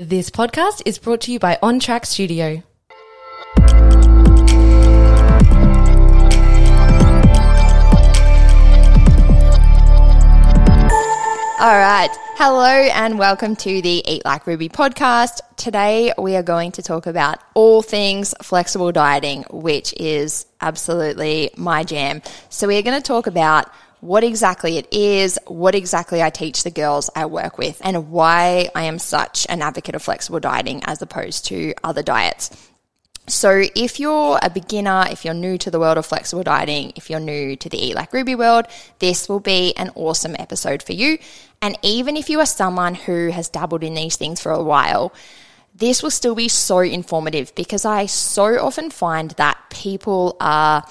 This podcast is brought to you by On Track Studio. All right. Hello and welcome to the Eat Like Ruby podcast. Today we are going to talk about all things flexible dieting, which is absolutely my jam. So we are going to talk about what exactly it is, what exactly I teach the girls I work with, and why I am such an advocate of flexible dieting as opposed to other diets. So, if you're a beginner, if you're new to the world of flexible dieting, if you're new to the Eat Like Ruby world, this will be an awesome episode for you. And even if you are someone who has dabbled in these things for a while, this will still be so informative because I so often find that people are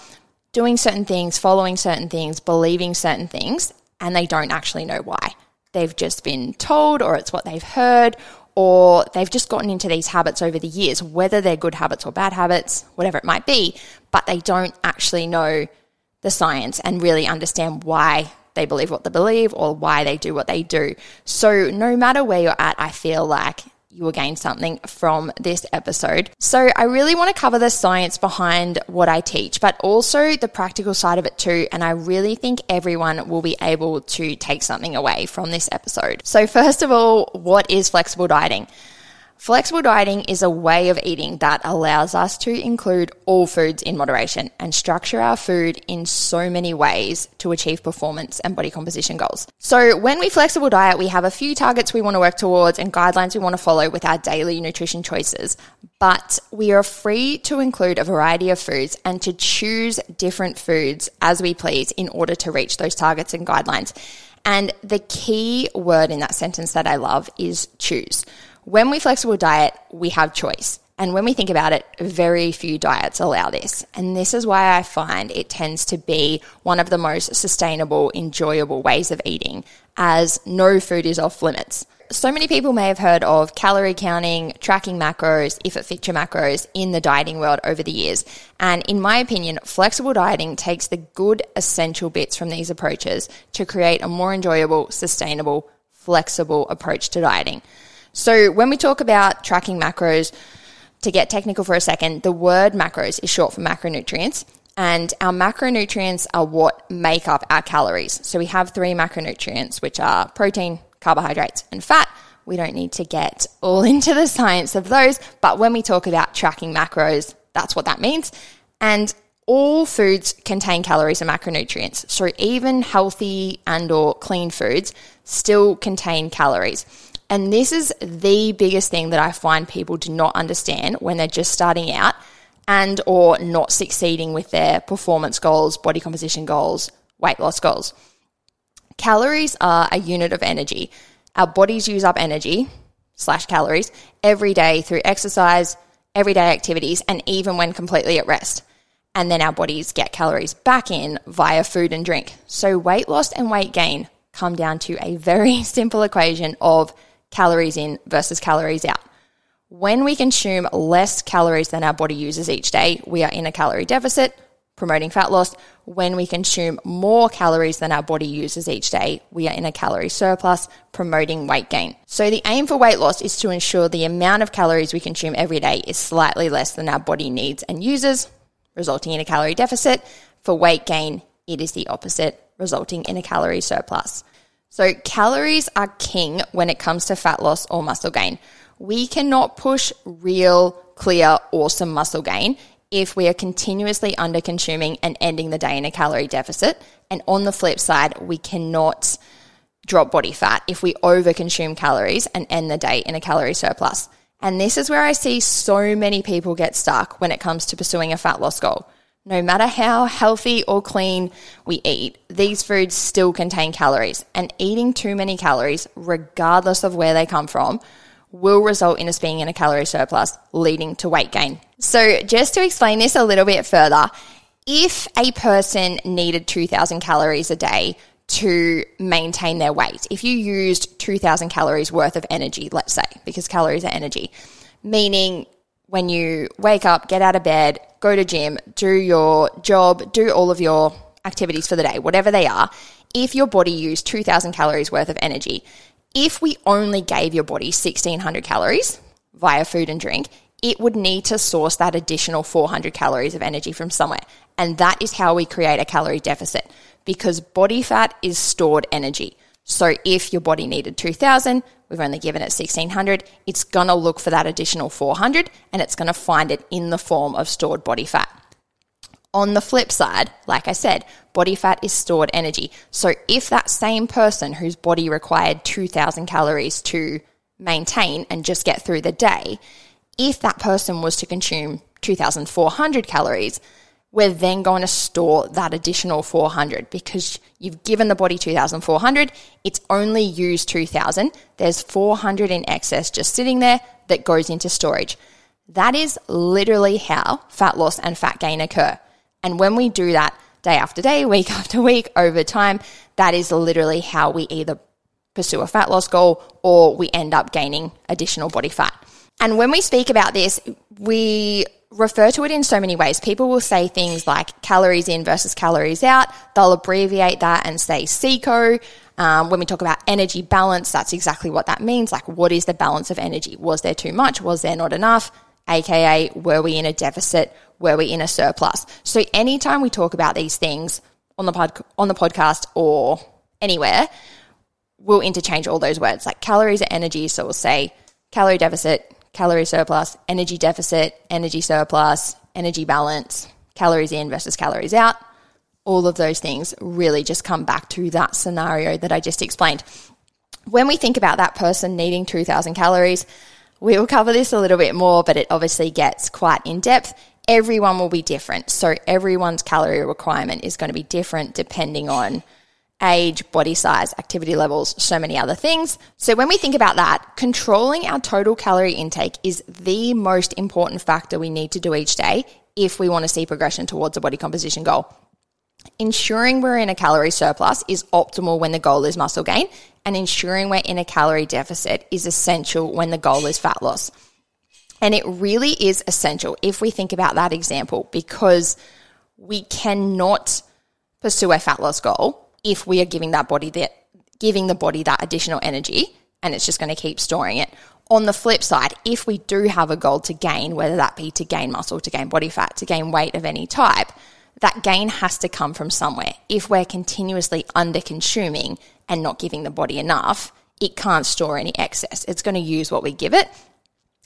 doing certain things, following certain things, believing certain things, and they don't actually know why. They've just been told, or it's what they've heard, or they've just gotten into these habits over the years, whether they're good habits or bad habits, whatever it might be, but they don't actually know the science and really understand why they believe what they believe or why they do what they do. So, no matter where you're at, I feel like you will gain something from this episode. So, I really want to cover the science behind what I teach, but also the practical side of it too. And I really think everyone will be able to take something away from this episode. So, first of all, what is flexible dieting? Flexible dieting is a way of eating that allows us to include all foods in moderation and structure our food in so many ways to achieve performance and body composition goals. So, when we flexible diet, we have a few targets we want to work towards and guidelines we want to follow with our daily nutrition choices. But we are free to include a variety of foods and to choose different foods as we please in order to reach those targets and guidelines. And the key word in that sentence that I love is choose. When we flexible diet, we have choice. And when we think about it, very few diets allow this. And this is why I find it tends to be one of the most sustainable, enjoyable ways of eating, as no food is off limits. So many people may have heard of calorie counting, tracking macros, if it fits your macros in the dieting world over the years. And in my opinion, flexible dieting takes the good essential bits from these approaches to create a more enjoyable, sustainable, flexible approach to dieting. So when we talk about tracking macros, to get technical for a second, the word macros is short for macronutrients. And our macronutrients are what make up our calories. So we have three macronutrients, which are protein, carbohydrates, and fat. We don't need to get all into the science of those, but when we talk about tracking macros, that's what that means. And all foods contain calories and macronutrients. So even healthy and or clean foods still contain calories. And this is the biggest thing that I find people do not understand when they're just starting out and or not succeeding with their performance goals, body composition goals, weight loss goals. Calories are a unit of energy. Our bodies use up energy slash calories every day through exercise, everyday activities, and even when completely at rest. And then our bodies get calories back in via food and drink. So weight loss and weight gain come down to a very simple equation of calories in versus calories out. When we consume less calories than our body uses each day, we are in a calorie deficit, promoting fat loss. When we consume more calories than our body uses each day, we are in a calorie surplus, promoting weight gain. So the aim for weight loss is to ensure the amount of calories we consume every day is slightly less than our body needs and uses, resulting in a calorie deficit. For weight gain, it is the opposite, resulting in a calorie surplus. So, calories are king when it comes to fat loss or muscle gain. We cannot push real, clear, awesome muscle gain if we are continuously under consuming and ending the day in a calorie deficit. And on the flip side, we cannot drop body fat if we over consume calories and end the day in a calorie surplus. And this is where I see so many people get stuck when it comes to pursuing a fat loss goal. No matter how healthy or clean we eat, these foods still contain calories, and eating too many calories, regardless of where they come from, will result in us being in a calorie surplus, leading to weight gain. So, just to explain this a little bit further, if a person needed 2000 calories a day to maintain their weight, if you used 2000 calories worth of energy, let's say, because calories are energy, meaning when you wake up, get out of bed, go to gym, do your job, do all of your activities for the day, whatever they are, if your body used 2000 calories worth of energy, If we only gave your body 1600 calories via food and drink, it would need to source that additional 400 calories of energy from somewhere. And that is how we create a calorie deficit because body fat is stored energy. So if your body needed 2000, we've only given it 1600, it's going to look for that additional 400 and it's going to find it in the form of stored body fat. On the flip side, like I said, body fat is stored energy. So if that same person whose body required 2000 calories to maintain and just get through the day, if that person was to consume 2,400 calories, we're then going to store that additional 400 because you've given the body 2,400. It's only used 2,000. There's 400 in excess just sitting there that goes into storage. That is literally how fat loss and fat gain occur. And when we do that day after day, week after week, over time, that is literally how we either pursue a fat loss goal or we end up gaining additional body fat. And when we speak about this, we refer to it in so many ways. People will say things like calories in versus calories out. They'll abbreviate that and say CICO. Um, when we talk about energy balance, that's exactly what that means. Like, what is the balance of energy? Was there too much? Was there not enough? AKA, were we in a deficit? Were we in a surplus? So anytime we talk about these things on the pod, on the podcast or anywhere, we'll interchange all those words like calories are energy. So we'll say calorie deficit, calorie surplus, energy deficit, energy surplus, energy balance, calories in versus calories out. All of those things really just come back to that scenario that I just explained. When we think about that person needing 2000 calories, we will cover this a little bit more, but it obviously gets quite in depth. Everyone will be different. So everyone's calorie requirement is going to be different depending on age, body size, activity levels, so many other things. So when we think about that, controlling our total calorie intake is the most important factor we need to do each day if we want to see progression towards a body composition goal. Ensuring we're in a calorie surplus is optimal when the goal is muscle gain, and ensuring we're in a calorie deficit is essential when the goal is fat loss. And it really is essential if we think about that example because we cannot pursue a fat loss goal if we are giving that body that giving the body that additional energy and it's just going to keep storing it. On the flip side, if we do have a goal to gain, whether that be to gain muscle, to gain body fat, to gain weight of any type, that gain has to come from somewhere. If we're continuously under consuming and not giving the body enough, it can't store any excess. It's going to use what we give it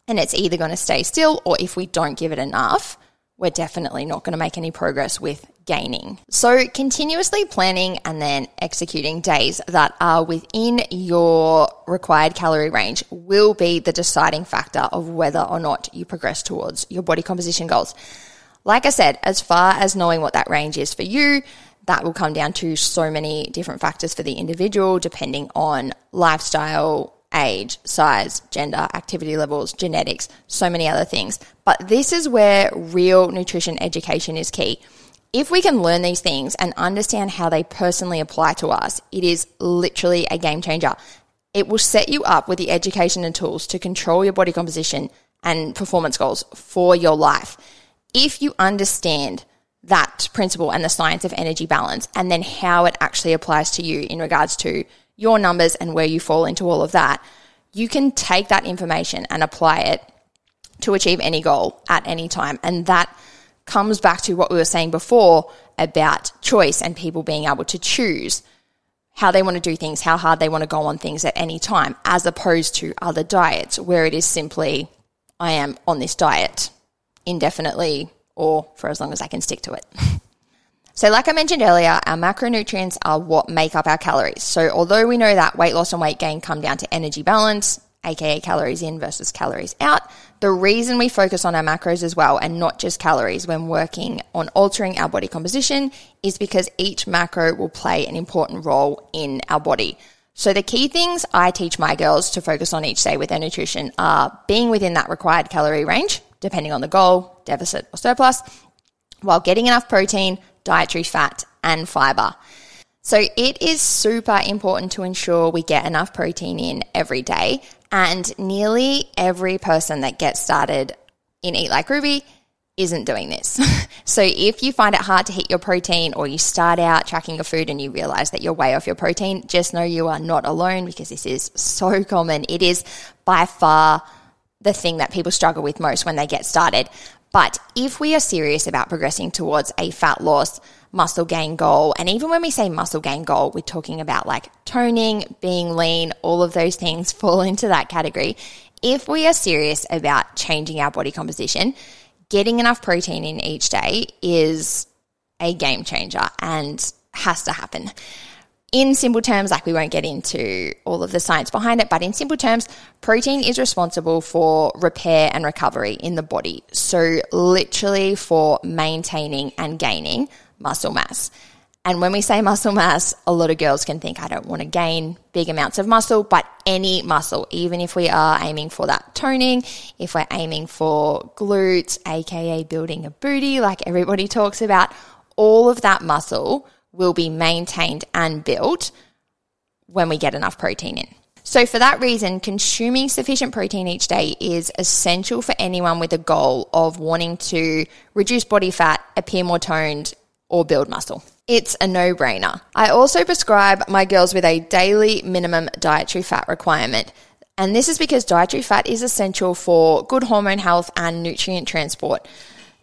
and it's either going to stay still or if we don't give it enough, we're definitely not going to make any progress with gaining. So, continuously planning and then executing days that are within your required calorie range will be the deciding factor of whether or not you progress towards your body composition goals. Like I said, as far as knowing what that range is for you, that will come down to so many different factors for the individual, depending on lifestyle, age, size, gender, activity levels, genetics, so many other things. But this is where real nutrition education is key. If we can learn these things and understand how they personally apply to us, it is literally a game changer. It will set you up with the education and tools to control your body composition and performance goals for your life. If you understand that principle and the science of energy balance and then how it actually applies to you in regards to your numbers and where you fall into all of that, you can take that information and apply it to achieve any goal at any time. And that comes back to what we were saying before about choice and people being able to choose how they want to do things, how hard they want to go on things at any time, as opposed to other diets where it is simply, I am on this diet indefinitely or for as long as I can stick to it. So, like I mentioned earlier, our macronutrients are what make up our calories. So, although we know that weight loss and weight gain come down to energy balance, aka calories in versus calories out, the reason we focus on our macros as well and not just calories when working on altering our body composition is because each macro will play an important role in our body. So, the key things I teach my girls to focus on each day with their nutrition are being within that required calorie range, depending on the goal, deficit, or surplus, while getting enough protein, dietary fat, and fiber. So it is super important to ensure we get enough protein in every day. And nearly every person that gets started in Eat Like Ruby isn't doing this. so if you find it hard to hit your protein or you start out tracking your food and you realize that you're way off your protein, just know you are not alone because this is so common. It is by far the thing that people struggle with most when they get started. But if we are serious about progressing towards a fat loss, muscle gain goal, and even when we say muscle gain goal, we're talking about like toning, being lean, all of those things fall into that category. If we are serious about changing our body composition, getting enough protein in each day is a game changer and has to happen in simple terms, like we won't get into all of the science behind it, but in simple terms, protein is responsible for repair and recovery in the body. So, literally for maintaining and gaining muscle mass. And when we say muscle mass, a lot of girls can think, I don't want to gain big amounts of muscle, but any muscle, even if we are aiming for that toning, if we're aiming for glutes, aka building a booty, like everybody talks about, all of that muscle will be maintained and built when we get enough protein in. So, for that reason, consuming sufficient protein each day is essential for anyone with a goal of wanting to reduce body fat, appear more toned, or build muscle. It's a no brainer. I also prescribe my girls with a daily minimum dietary fat requirement. And this is because dietary fat is essential for good hormone health and nutrient transport.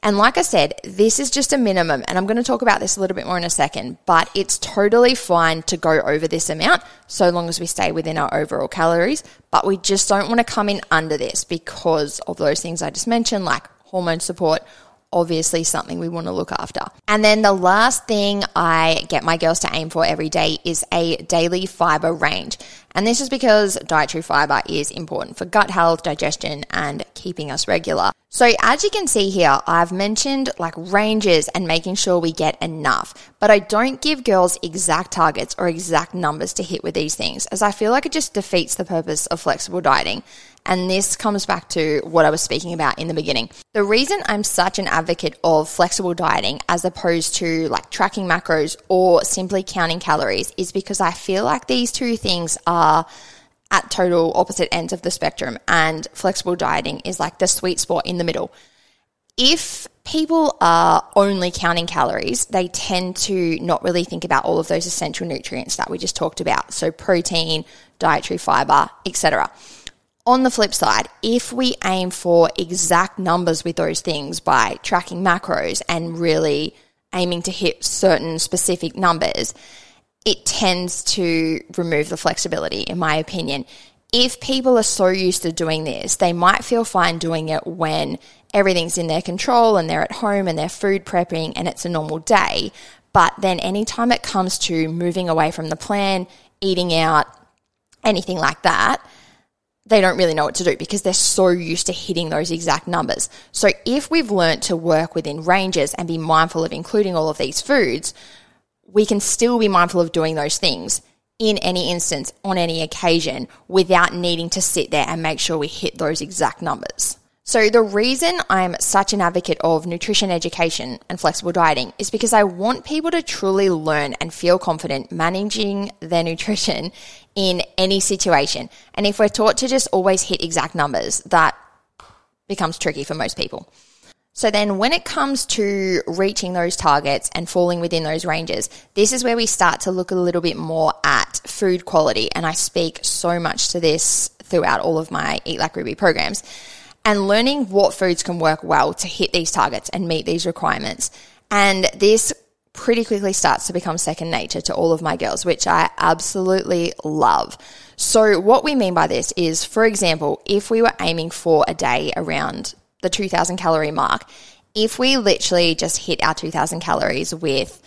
And like I said, this is just a minimum, and I'm going to talk about this a little bit more in a second, but it's totally fine to go over this amount so long as we stay within our overall calories. But we just don't want to come in under this because of those things I just mentioned, like hormone support obviously something we want to look after. And then the last thing I get my girls to aim for every day is a daily fiber range. And this is because dietary fiber is important for gut health, digestion, and keeping us regular. So as you can see here, I've mentioned like ranges and making sure we get enough, but I don't give girls exact targets or exact numbers to hit with these things as I feel like it just defeats the purpose of flexible dieting. And this comes back to what I was speaking about in the beginning. The reason I'm such an advocate of flexible dieting as opposed to like tracking macros or simply counting calories is because I feel like these two things are at total opposite ends of the spectrum and flexible dieting is like the sweet spot in the middle. If people are only counting calories, they tend to not really think about all of those essential nutrients that we just talked about. So protein, dietary fiber, etc. On the flip side, if we aim for exact numbers with those things by tracking macros and really aiming to hit certain specific numbers, it tends to remove the flexibility, in my opinion. If people are so used to doing this, they might feel fine doing it when everything's in their control and they're at home and they're food prepping and it's a normal day. But then anytime it comes to moving away from the plan, eating out, anything like that, they don't really know what to do because they're so used to hitting those exact numbers. So if we've learned to work within ranges and be mindful of including all of these foods, we can still be mindful of doing those things in any instance, on any occasion, without needing to sit there and make sure we hit those exact numbers. So, the reason I'm such an advocate of nutrition education and flexible dieting is because I want people to truly learn and feel confident managing their nutrition in any situation. And if we're taught to just always hit exact numbers, that becomes tricky for most people. So then when it comes to reaching those targets and falling within those ranges, this is where we start to look a little bit more at food quality. And I speak so much to this throughout all of my Eat Like Ruby programs and learning what foods can work well to hit these targets and meet these requirements. And this pretty quickly starts to become second nature to all of my girls, which I absolutely love. So, what we mean by this is, for example, if we were aiming for a day around the 2000 calorie mark, if we literally just hit our 2000 calories with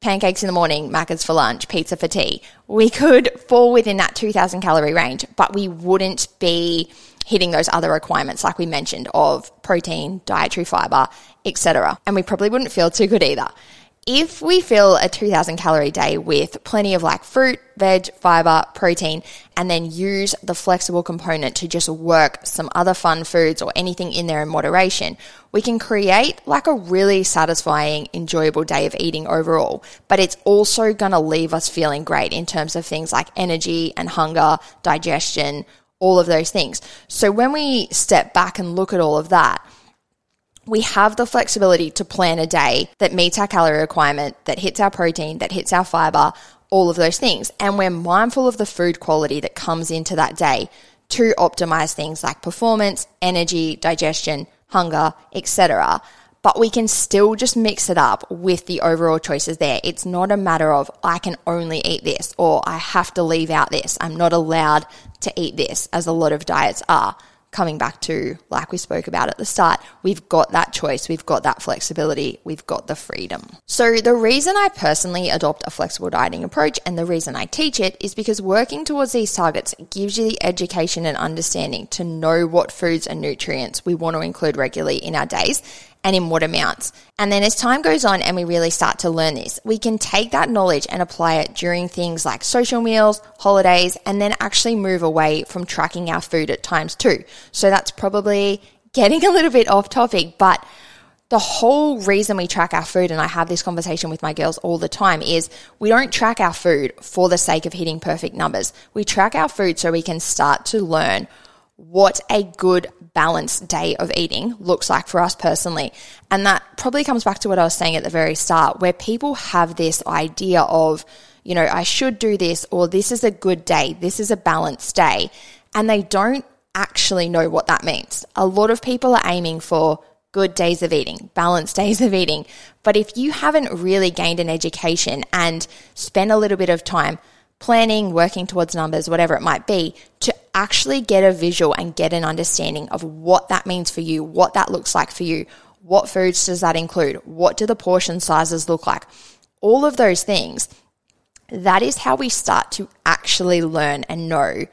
pancakes in the morning, Maccas for lunch, pizza for tea, we could fall within that 2000 calorie range, but we wouldn't be hitting those other requirements like we mentioned of protein, dietary fiber, etc. And we probably wouldn't feel too good either. If we fill a 2000 calorie day with plenty of like fruit, veg, fiber, protein, and then use the flexible component to just work some other fun foods or anything in there in moderation, we can create like a really satisfying, enjoyable day of eating overall. But it's also going to leave us feeling great in terms of things like energy and hunger, digestion, all of those things. So when we step back and look at all of that, we have the flexibility to plan a day that meets our calorie requirement, that hits our protein, that hits our fiber, all of those things. And we're mindful of the food quality that comes into that day to optimize things like performance, energy, digestion, hunger, etc. But we can still just mix it up with the overall choices there. It's not a matter of I can only eat this or I have to leave out this. I'm not allowed to eat this as a lot of diets are coming back to, like we spoke about at the start, we've got that choice, we've got that flexibility, we've got the freedom. So, the reason I personally adopt a flexible dieting approach and the reason I teach it is because working towards these targets gives you the education and understanding to know what foods and nutrients we want to include regularly in our days and in what amounts. And then as time goes on and we really start to learn this, we can take that knowledge and apply it during things like social meals, holidays, and then actually move away from tracking our food at times too. So that's probably getting a little bit off topic, but the whole reason we track our food, and I have this conversation with my girls all the time, is we don't track our food for the sake of hitting perfect numbers. We track our food so we can start to learn what a good balanced day of eating looks like for us personally. And that probably comes back to what I was saying at the very start, where people have this idea of, you know, I should do this, or this is a good day, this is a balanced day. And they don't actually know what that means. A lot of people are aiming for good days of eating, balanced days of eating. But if you haven't really gained an education and spent a little bit of time planning, working towards numbers, whatever it might be, to actually get a visual and get an understanding of what that means for you, what that looks like for you, what foods does that include, what do the portion sizes look like, all of those things. That is how we start to actually learn and know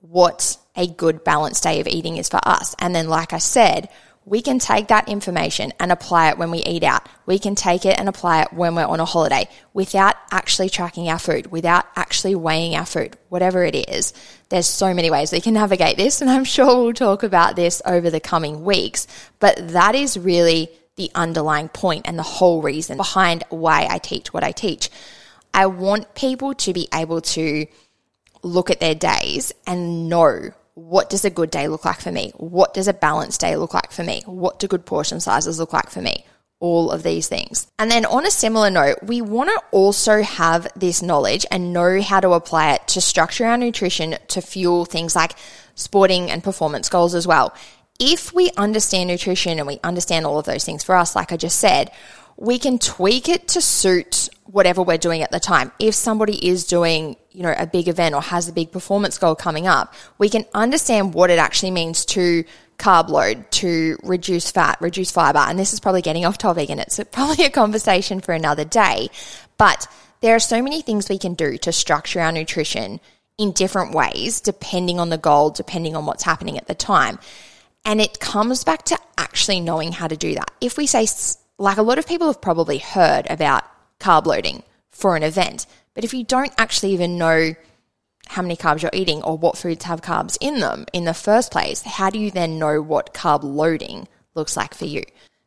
what a good balanced day of eating is for us. And then, like I said, we can take that information and apply it when we eat out. We can take it and apply it when we're on a holiday without actually tracking our food, without actually weighing our food, whatever it is. There's so many ways we can navigate this, and I'm sure we'll talk about this over the coming weeks. But that is really the underlying point and the whole reason behind why I teach what I teach. I want people to be able to look at their days and know what does a good day look like for me? What does a balanced day look like for me? What do good portion sizes look like for me? All of these things. And then on a similar note, we want to also have this knowledge and know how to apply it to structure our nutrition to fuel things like sporting and performance goals as well. If we understand nutrition and we understand all of those things for us, like I just said, we can tweak it to suit whatever we're doing at the time. If somebody is doing, you know, a big event or has a big performance goal coming up, we can understand what it actually means to carb load, to reduce fat, reduce fiber. And this is probably getting off topic and it's probably a conversation for another day. But there are so many things we can do to structure our nutrition in different ways, depending on the goal, depending on what's happening at the time. And it comes back to actually knowing how to do that. If we say, like a lot of people have probably heard about carb loading for an event. But if you don't actually even know how many carbs you're eating or what foods have carbs in them in the first place, how do you then know what carb loading looks like for you?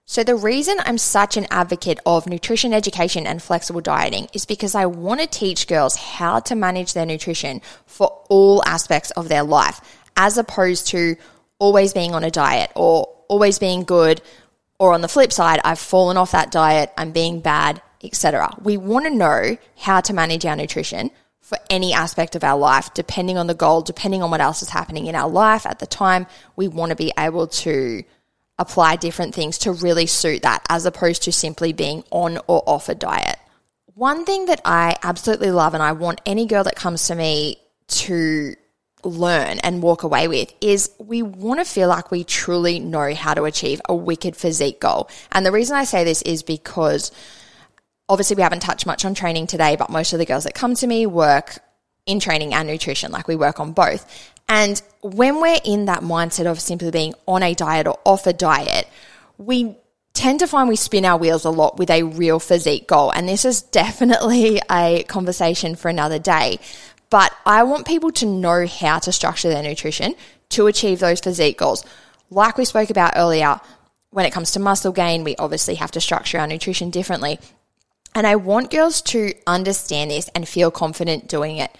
So, the reason I'm such an advocate of nutrition education and flexible dieting is because I want to teach girls how to manage their nutrition for all aspects of their life, as opposed to always being on a diet or always being good, or on the flip side, I've fallen off that diet, I'm being bad, etc. We want to know how to manage our nutrition for any aspect of our life, depending on the goal, depending on what else is happening in our life at the time. We want to be able to apply different things to really suit that as opposed to simply being on or off a diet. One thing that I absolutely love and I want any girl that comes to me to learn and walk away with is we want to feel like we truly know how to achieve a wicked physique goal. And the reason I say this is because obviously we haven't touched much on training today, but most of the girls that come to me work in training and nutrition, like we work on both. And when we're in that mindset of simply being on a diet or off a diet, we tend to find we spin our wheels a lot with a real physique goal. And this is definitely a conversation for another day. But I want people to know how to structure their nutrition to achieve those physique goals. Like we spoke about earlier, when it comes to muscle gain, we obviously have to structure our nutrition differently. And I want girls to understand this and feel confident doing it.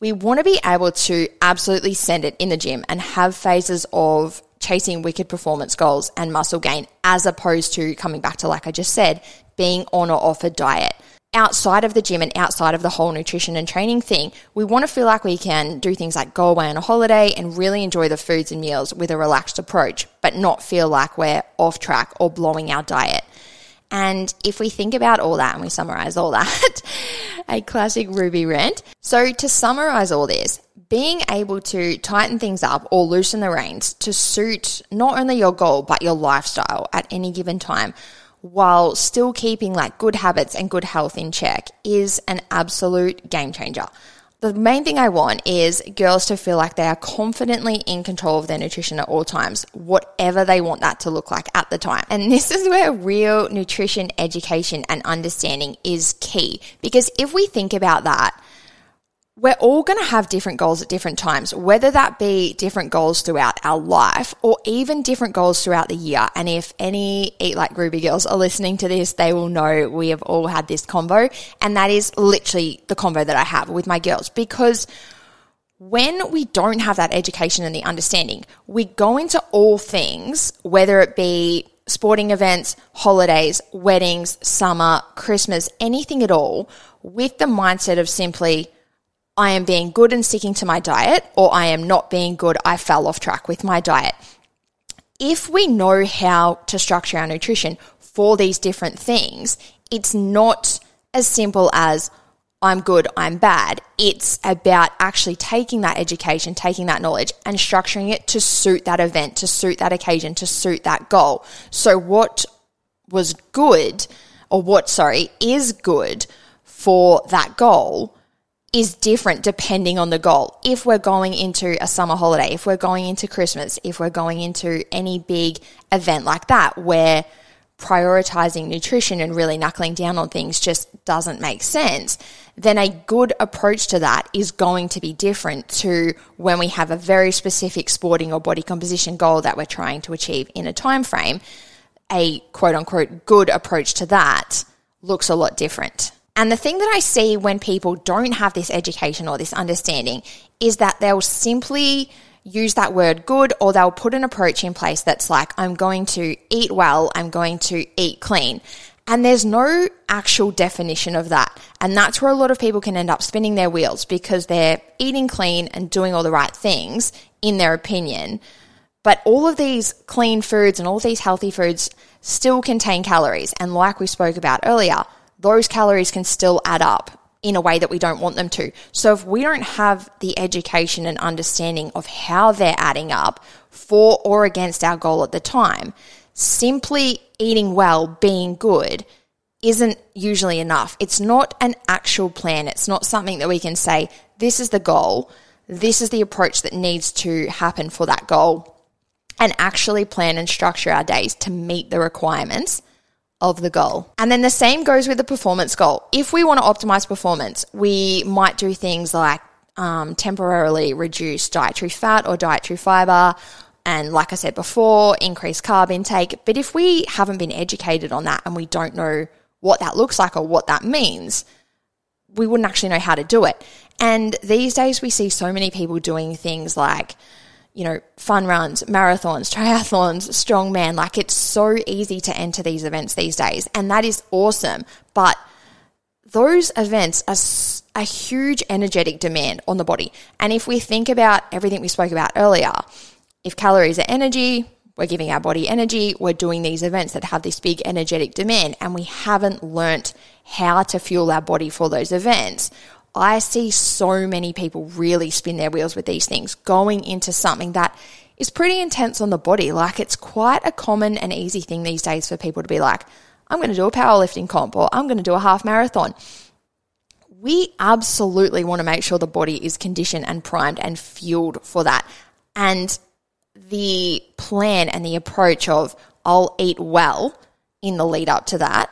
We want to be able to absolutely send it in the gym and have phases of chasing wicked performance goals and muscle gain, as opposed to coming back to, like I just said, being on or off a diet. Outside of the gym and outside of the whole nutrition and training thing, we want to feel like we can do things like go away on a holiday and really enjoy the foods and meals with a relaxed approach, but not feel like we're off track or blowing our diet. And if we think about all that and we summarize all that, a classic Ruby rant. So to summarize all this, being able to tighten things up or loosen the reins to suit not only your goal, but your lifestyle at any given time while still keeping like good habits and good health in check is an absolute game changer. The main thing I want is girls to feel like they are confidently in control of their nutrition at all times, whatever they want that to look like at the time. And this is where real nutrition education and understanding is key. Because if we think about that, we're all going to have different goals at different times, whether that be different goals throughout our life or even different goals throughout the year. And if any Eat Like Ruby girls are listening to this, they will know we have all had this combo. And that is literally the combo that I have with my girls because when we don't have that education and the understanding, we go into all things, whether it be sporting events, holidays, weddings, summer, Christmas, anything at all, with the mindset of simply, I am being good and sticking to my diet, or I am not being good, I fell off track with my diet. If we know how to structure our nutrition for these different things, it's not as simple as I'm good, I'm bad. It's about actually taking that education, taking that knowledge, and structuring it to suit that event, to suit that occasion, to suit that goal. So, what was good, or what, sorry, is good for that goal is different depending on the goal. If we're going into a summer holiday, if we're going into Christmas, if we're going into any big event like that where prioritizing nutrition and really knuckling down on things just doesn't make sense, then a good approach to that is going to be different to when we have a very specific sporting or body composition goal that we're trying to achieve in a time frame. A quote unquote good approach to that looks a lot different. And the thing that I see when people don't have this education or this understanding is that they'll simply use that word good or they'll put an approach in place that's like, I'm going to eat well, I'm going to eat clean. And there's no actual definition of that. And that's where a lot of people can end up spinning their wheels because they're eating clean and doing all the right things in their opinion. But all of these clean foods and all these healthy foods still contain calories. And like we spoke about earlier, those calories can still add up in a way that we don't want them to. So if we don't have the education and understanding of how they're adding up for or against our goal at the time, simply eating well, being good, isn't usually enough. It's not an actual plan. It's not something that we can say, this is the goal, this is the approach that needs to happen for that goal, and actually plan and structure our days to meet the requirements of the goal. And then the same goes with the performance goal. If we want to optimize performance, we might do things like um, temporarily reduce dietary fat or dietary fiber. And like I said before, increase carb intake. But if we haven't been educated on that and we don't know what that looks like or what that means, we wouldn't actually know how to do it. And these days we see so many people doing things like, you know, fun runs, marathons, triathlons, strongman. Like it's so easy to enter these events these days. And that is awesome. But those events are a huge energetic demand on the body. And if we think about everything we spoke about earlier, if calories are energy, we're giving our body energy, we're doing these events that have this big energetic demand, and we haven't learnt how to fuel our body for those events, I see so many people really spin their wheels with these things, going into something that is pretty intense on the body. Like it's quite a common and easy thing these days for people to be like, I'm going to do a powerlifting comp or I'm going to do a half marathon. We absolutely want to make sure the body is conditioned and primed and fueled for that. And the plan and the approach of I'll eat well in the lead up to that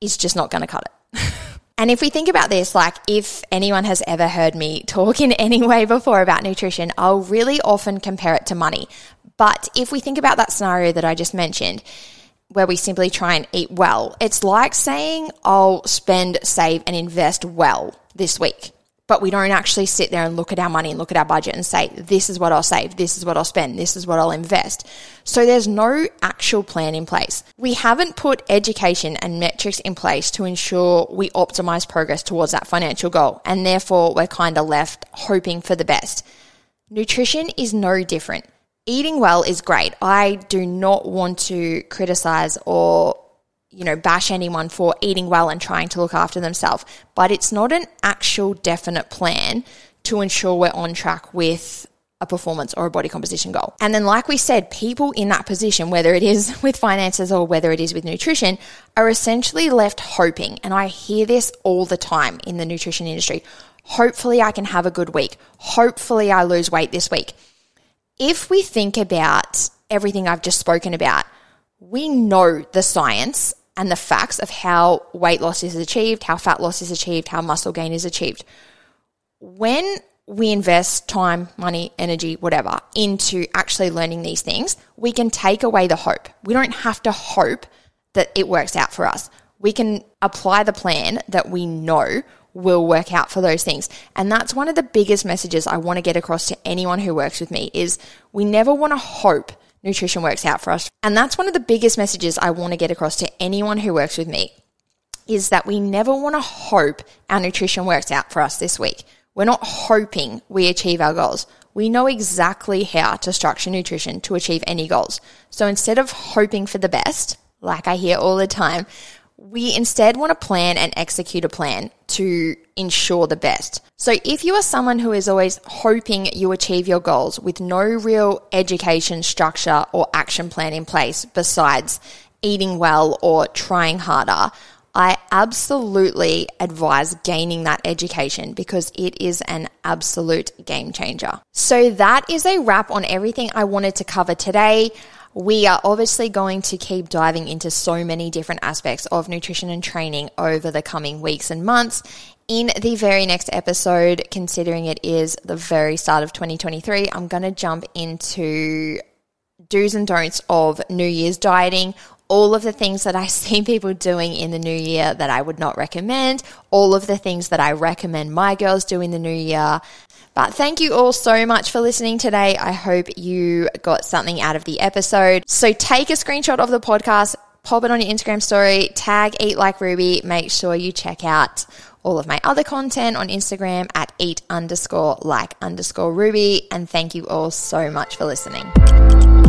is just not going to cut it. And if we think about this, like if anyone has ever heard me talk in any way before about nutrition, I'll really often compare it to money. But if we think about that scenario that I just mentioned, where we simply try and eat well, it's like saying I'll spend, save, and invest well this week. But we don't actually sit there and look at our money and look at our budget and say, this is what I'll save, this is what I'll spend, this is what I'll invest. So there's no actual plan in place. We haven't put education and metrics in place to ensure we optimize progress towards that financial goal. And therefore, we're kind of left hoping for the best. Nutrition is no different. Eating well is great. I do not want to criticize or you know, bash anyone for eating well and trying to look after themselves, but it's not an actual definite plan to ensure we're on track with a performance or a body composition goal. And then, like we said, people in that position, whether it is with finances or whether it is with nutrition, are essentially left hoping. And I hear this all the time in the nutrition industry. Hopefully, I can have a good week. Hopefully, I lose weight this week. If we think about everything I've just spoken about, we know the science and the facts of how weight loss is achieved, how fat loss is achieved, how muscle gain is achieved. When we invest time, money, energy, whatever, into actually learning these things, we can take away the hope. We don't have to hope that it works out for us. We can apply the plan that we know will work out for those things. And that's one of the biggest messages I want to get across to anyone who works with me is we never want to hope nutrition works out for us. And that's one of the biggest messages I want to get across to anyone who works with me is that we never want to hope our nutrition works out for us this week. We're not hoping we achieve our goals. We know exactly how to structure nutrition to achieve any goals. So instead of hoping for the best, like I hear all the time, we instead want to plan and execute a plan to ensure the best. So if you are someone who is always hoping you achieve your goals with no real education structure or action plan in place besides eating well or trying harder, I absolutely advise gaining that education because it is an absolute game changer. So that is a wrap on everything I wanted to cover today. We are obviously going to keep diving into so many different aspects of nutrition and training over the coming weeks and months. In the very next episode, considering it is the very start of 2023, I'm going to jump into do's and don'ts of New Year's dieting, all of the things that I see people doing in the new year that I would not recommend, all of the things that I recommend my girls do in the new year, but thank you all so much for listening today. I hope you got something out of the episode. So take a screenshot of the podcast, pop it on your Instagram story, tag Eat Like Ruby. Make sure you check out all of my other content on Instagram at eat underscore like underscore Ruby. And thank you all so much for listening.